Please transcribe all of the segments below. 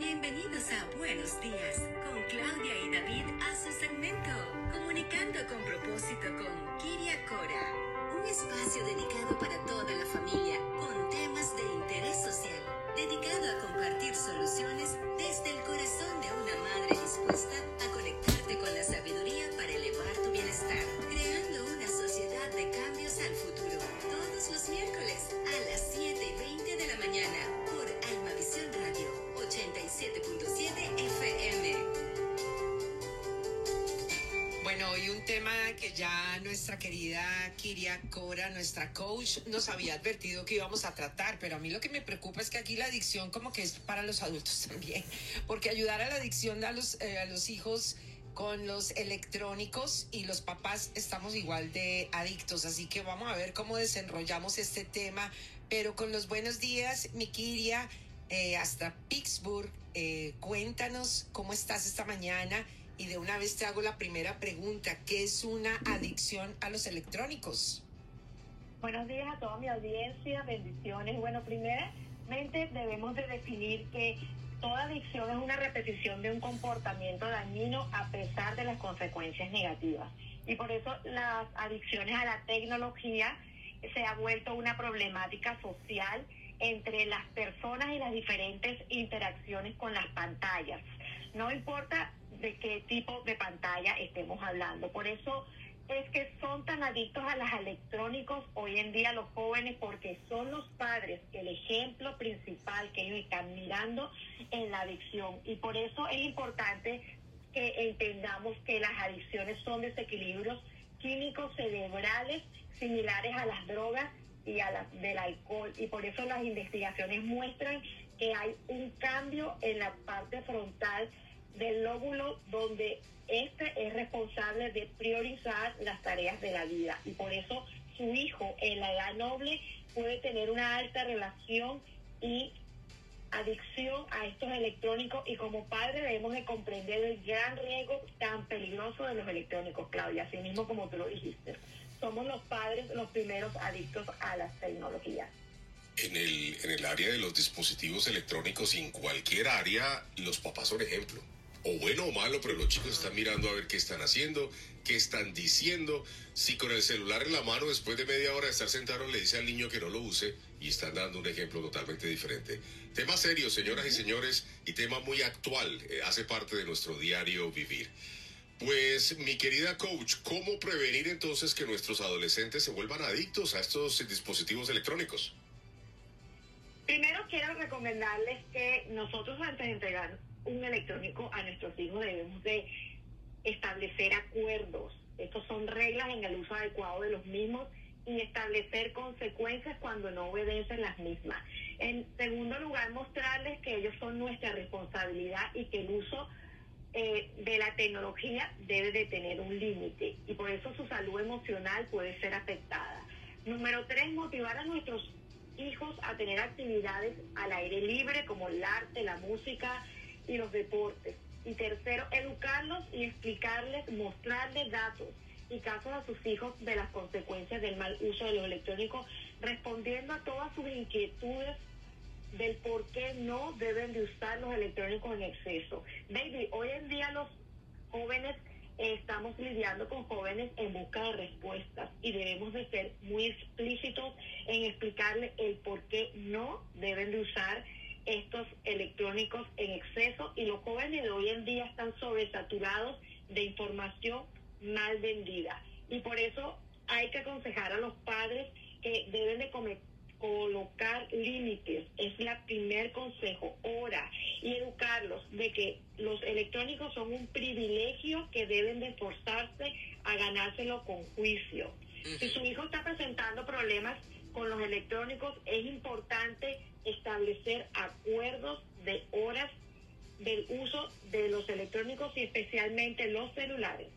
Bienvenidos a Buenos Días con Claudia y David a su segmento Comunicando con propósito con Kiria Cora. Un espacio dedicado para toda la familia con temas de interés social, dedicado a compartir soluciones desde el corazón de una madre dispuesta a tema que ya nuestra querida Kiria Cora, nuestra coach, nos había advertido que íbamos a tratar, pero a mí lo que me preocupa es que aquí la adicción como que es para los adultos también, porque ayudar a la adicción a los, eh, a los hijos con los electrónicos y los papás estamos igual de adictos, así que vamos a ver cómo desenrollamos este tema, pero con los buenos días, mi Kiria, eh, hasta Pittsburgh, eh, cuéntanos cómo estás esta mañana y de una vez te hago la primera pregunta, ¿qué es una adicción a los electrónicos? Buenos días a toda mi audiencia, bendiciones. Bueno, primeramente debemos de definir que toda adicción es una repetición de un comportamiento dañino a pesar de las consecuencias negativas. Y por eso las adicciones a la tecnología se ha vuelto una problemática social entre las personas y las diferentes interacciones con las pantallas. No importa de qué tipo de pantalla estemos hablando. Por eso es que son tan adictos a los electrónicos hoy en día los jóvenes porque son los padres el ejemplo principal que ellos están mirando en la adicción y por eso es importante que entendamos que las adicciones son desequilibrios químicos cerebrales similares a las drogas y a las del alcohol y por eso las investigaciones muestran que hay un cambio en la parte frontal del lóbulo donde este es responsable de priorizar las tareas de la vida y por eso su hijo en la edad noble puede tener una alta relación y adicción a estos electrónicos y como padre debemos de comprender el gran riesgo tan peligroso de los electrónicos, Claudia, así mismo como tú lo dijiste. Somos los padres los primeros adictos a las tecnologías. En el, en el área de los dispositivos electrónicos y en cualquier área, los papás son ejemplo o bueno o malo, pero los chicos están mirando a ver qué están haciendo, qué están diciendo. Si con el celular en la mano, después de media hora de estar sentado, le dice al niño que no lo use y están dando un ejemplo totalmente diferente. Tema serio, señoras y señores, y tema muy actual, eh, hace parte de nuestro diario vivir. Pues, mi querida coach, ¿cómo prevenir entonces que nuestros adolescentes se vuelvan adictos a estos dispositivos electrónicos? Primero quiero recomendarles que nosotros antes de entregar un electrónico a nuestros hijos debemos de establecer acuerdos. Estos son reglas en el uso adecuado de los mismos y establecer consecuencias cuando no obedecen las mismas. En segundo lugar, mostrarles que ellos son nuestra responsabilidad y que el uso eh, de la tecnología debe de tener un límite y por eso su salud emocional puede ser afectada. Número tres, motivar a nuestros hijos a tener actividades al aire libre como el arte, la música, y los deportes. Y tercero, educarlos y explicarles, mostrarles datos y casos a sus hijos de las consecuencias del mal uso de los electrónicos, respondiendo a todas sus inquietudes del por qué no deben de usar los electrónicos en exceso. Baby, hoy en día los jóvenes estamos lidiando con jóvenes en busca de respuestas y debemos de ser muy explícitos en explicarles el por qué no deben de usar estos electrónicos en exceso y los jóvenes de hoy en día están sobresaturados de información mal vendida. Y por eso hay que aconsejar a los padres que deben de colocar límites. Es la primer consejo. Hora y educarlos de que los electrónicos son un privilegio que deben de esforzarse a ganárselo con juicio. Si su hijo está presentando problemas con los electrónicos, es importante establecer acuerdos de horas del uso de los electrónicos y especialmente los celulares.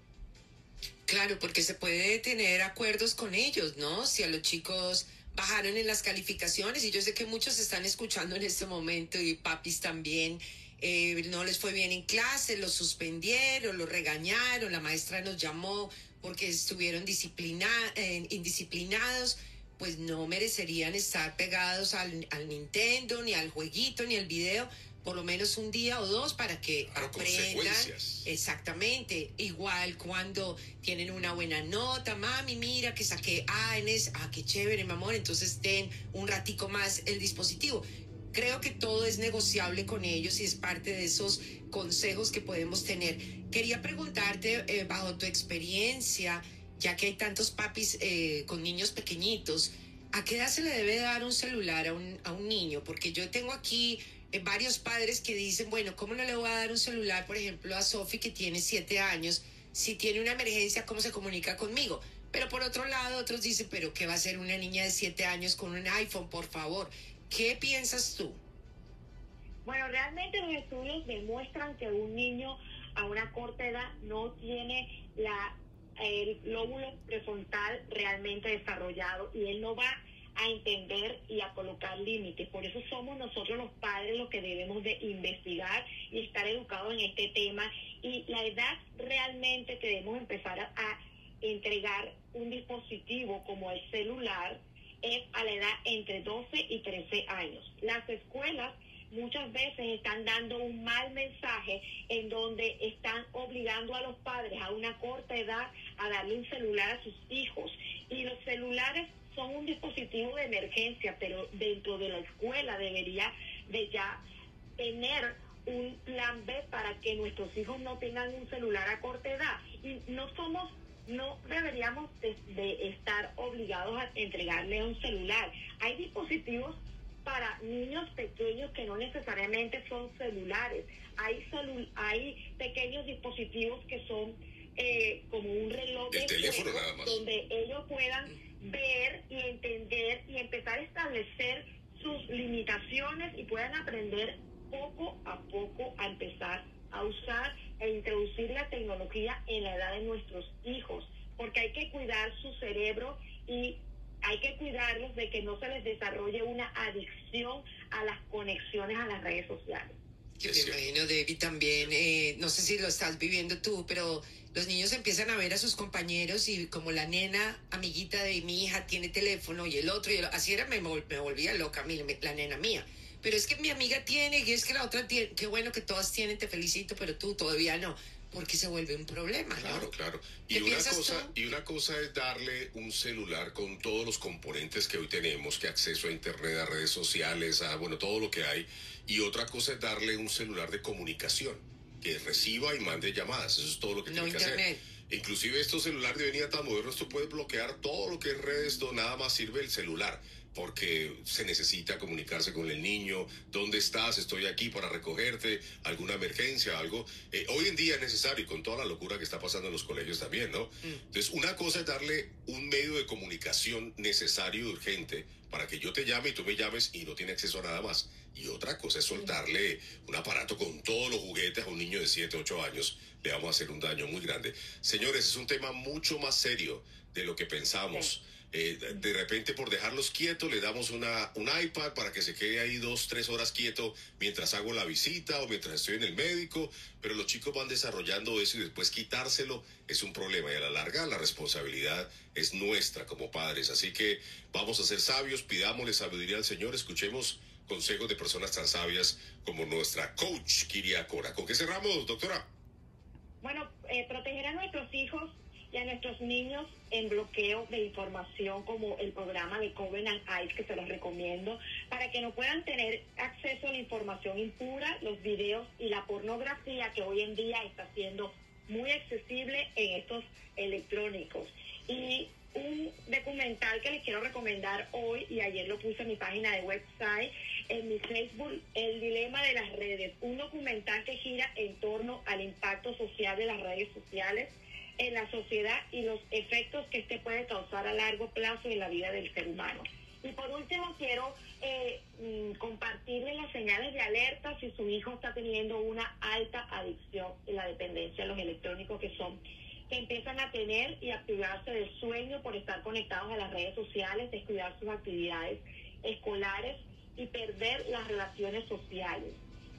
Claro, porque se puede tener acuerdos con ellos, ¿no? Si a los chicos bajaron en las calificaciones y yo sé que muchos están escuchando en este momento y papis también. Eh, no les fue bien en clase, los suspendieron, los regañaron, la maestra nos llamó porque estuvieron disciplina, eh, indisciplinados pues no merecerían estar pegados al, al, Nintendo, ni al jueguito, ni al video, por lo menos un día o dos para que Claro, aprendan. Exactamente. Igual cuando tienen una buena nota, mami, mira que saqué A en es, ah, qué chévere, mi amor, entonces ten un ratico más el dispositivo. Creo que todo es negociable con ellos y es parte de esos consejos que podemos tener. Quería preguntarte, eh, bajo tu experiencia, ya que hay tantos papis eh, con niños pequeñitos, ¿a qué edad se le debe dar un celular a un, a un niño? Porque yo tengo aquí eh, varios padres que dicen, bueno, ¿cómo no le voy a dar un celular, por ejemplo, a Sofi que tiene siete años? Si tiene una emergencia, ¿cómo se comunica conmigo? Pero por otro lado, otros dicen, pero ¿qué va a hacer una niña de siete años con un iPhone, por favor? ¿Qué piensas tú? Bueno, realmente los estudios demuestran que un niño a una corta edad no tiene la, el lóbulo prefrontal realmente desarrollado y él no va a entender y a colocar límites. Por eso somos nosotros los padres los que debemos de investigar y estar educados en este tema. Y la edad realmente que debemos empezar a, a entregar un dispositivo como el celular es a la edad entre 12 y 13 años. Las escuelas muchas veces están dando un mal mensaje en donde están obligando a los padres a una corta edad a darle un celular a sus hijos. Y los celulares son un dispositivo de emergencia, pero dentro de la escuela debería de ya tener un plan B para que nuestros hijos no tengan un celular a corta edad. Y no somos no deberíamos de, estar obligados a entregarle un celular. Hay dispositivos para niños pequeños que no necesariamente son celulares. Hay, celu hay pequeños dispositivos que son eh, como un reloj El de teléfono juego, nada más. donde ellos puedan ver y entender y empezar a establecer sus limitaciones y puedan aprender poco a poco a empezar a usar e introducir la tecnología en la edad de nuestros hijos, porque hay que cuidar su cerebro y hay que cuidarlos de que no se les desarrolle una adicción a las conexiones a las redes sociales. Yo me imagino, David, también, eh, no sé si lo estás viviendo tú, pero los niños empiezan a ver a sus compañeros y como la nena amiguita de mi hija tiene teléfono y el otro, y el- así era, me, vol- me volvía loca a mí, la nena mía. Pero es que mi amiga tiene y es que la otra tiene, qué bueno que todas tienen, te felicito, pero tú todavía no, porque se vuelve un problema, ¿no? Claro, claro. ¿Qué Y una cosa, tú? y una cosa es darle un celular con todos los componentes que hoy tenemos, que acceso a internet, a redes sociales, a bueno, todo lo que hay. Y otra cosa es darle un celular de comunicación, que reciba y mande llamadas. Eso es todo lo que No tiene que hacer. Inclusive estos celulares de venida tan modernos, tú puedes bloquear todo lo que es redes, no, nada más sirve el celular, porque se necesita comunicarse con el niño, dónde estás, estoy aquí para recogerte, alguna emergencia, algo. Eh, hoy en día es necesario, y con toda la locura que está pasando en los colegios también, ¿no? Entonces, una cosa es darle un medio de comunicación necesario y urgente para que yo te llame y tú me llames y no tiene acceso a nada más. Y otra cosa es soltarle un aparato con todos los juguetes a un niño de 7, 8 años. Le vamos a hacer un daño muy grande. Señores, es un tema mucho más serio de lo que pensamos. Eh, de- repente por dejarlos quietos le damos una, un iPad para que se quede ahí dos, tres horas quieto mientras hago la visita o mientras estoy en el médico, pero los chicos van desarrollando eso y después quitárselo es un problema y a la larga la responsabilidad es nuestra como padres. Así que vamos a ser sabios, pidámosle sabiduría al Señor, escuchemos consejos de personas tan sabias como nuestra coach Kiria Cora. ¿Con qué cerramos, doctora? Bueno, eh, proteger a nuestros hijos y a nuestros niños en bloqueo de información como el programa de Covenant Eyes que se los recomiendo para que no puedan tener acceso a la información impura, los videos y la pornografía que hoy en día está siendo muy accesible en estos electrónicos. Y un documental que les quiero recomendar hoy y ayer lo puse en mi página de website, en mi Facebook, El Dilema de las Redes, un documental que gira en torno al impacto social de las redes sociales en la sociedad y los efectos que este puede causar a largo plazo en la vida del ser humano. Y por último, quiero eh, mm, compartirles las señales de alerta si su hijo está teniendo una alta adicción en la dependencia a los electrónicos que son que empiezan a tener y activarse del sueño por estar conectados a las redes sociales, descuidar sus actividades escolares y perder las relaciones sociales,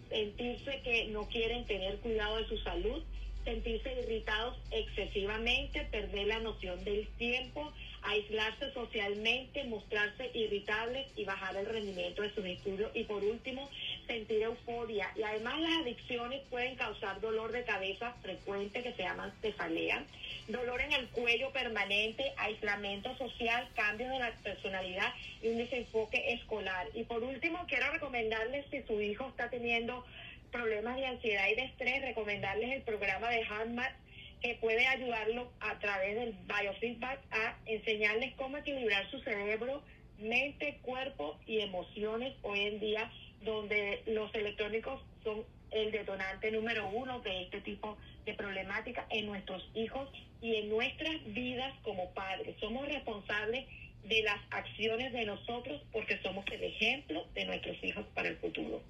sentirse que no quieren tener cuidado de su salud, sentirse irritados excesivamente, perder la noción del tiempo, aislarse socialmente, mostrarse irritables y bajar el rendimiento de sus estudios y por último, sentir euforia y además las adicciones pueden causar dolor de cabeza frecuente que se llama cefalea, dolor en el cuello permanente, aislamiento social, cambios de la personalidad y un desenfoque escolar. Y por último, quiero recomendarles si su hijo está teniendo problemas de ansiedad y de estrés, recomendarles el programa de HeartMath que puede ayudarlo a través del biofeedback a enseñarles cómo equilibrar su cerebro, mente, cuerpo y emociones hoy en día, donde los electrónicos son el detonante número uno de este tipo de problemática en nuestros hijos y en nuestras vidas como padres. Somos responsables de las acciones de nosotros porque somos el ejemplo de nuestros hijos para el futuro.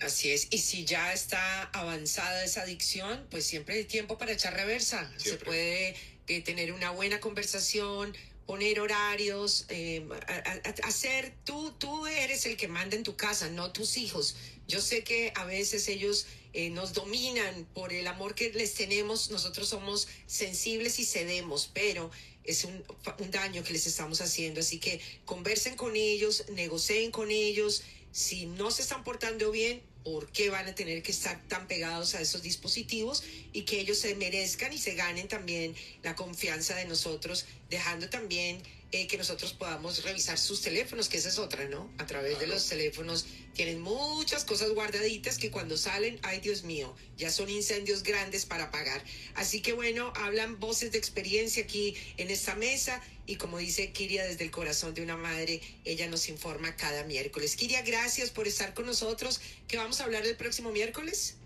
Así es, y si ya está avanzada esa adicción, pues siempre hay tiempo para echar reversa. Se puede eh, tener una buena conversación, poner horarios, eh, hacer, tú, tú eres el que manda en tu casa, no tus hijos. Yo sé que a veces ellos eh, nos dominan por el amor que les tenemos, nosotros somos sensibles y cedemos, pero es un daño que les estamos haciendo. Así que conversen con ellos, negocien con ellos. Si no se están portando bien, por qué van a tener que estar tan pegados a esos dispositivos y que ellos se merezcan y se ganen también la confianza de nosotros, dejando también eh, que nosotros podamos revisar sus teléfonos, que esa es otra, ¿no? A través de los teléfonos tienen muchas cosas guardaditas que cuando salen, ay Dios mío, ya son incendios grandes para apagar. Así que bueno, hablan voces de experiencia aquí en esta mesa y como dice Kiria desde el corazón de una madre, ella nos informa cada miércoles. Kiria, gracias por estar con nosotros. ¿Qué vamos a hablar el próximo miércoles?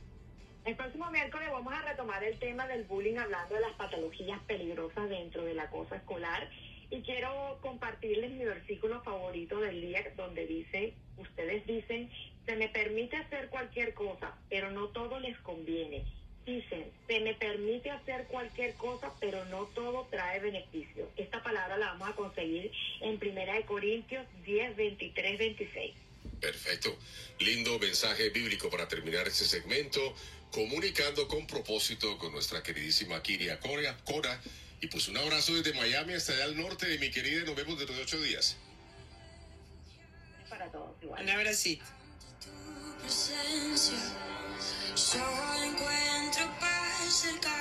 El próximo miércoles vamos a retomar el tema del bullying hablando de las patologías peligrosas dentro del acoso escolar y quiero compartirles mi versículo favorito del día donde dice, ustedes dicen, se me permite hacer cualquier cosa, pero no todo les conviene. Dicen, se me permite hacer cualquier cosa, pero no todo trae beneficio. Esta palabra la vamos a conseguir en Primera de Corintios 10, 23, 26. Perfecto. Lindo mensaje bíblico para terminar este segmento, comunicando con propósito con nuestra queridísima Kiria Cora. Cora y pues un abrazo desde Miami hasta allá al norte de mi querida. Nos vemos dentro de ocho días. Para todos igual. Un abracito. Yo encuentro paz cerca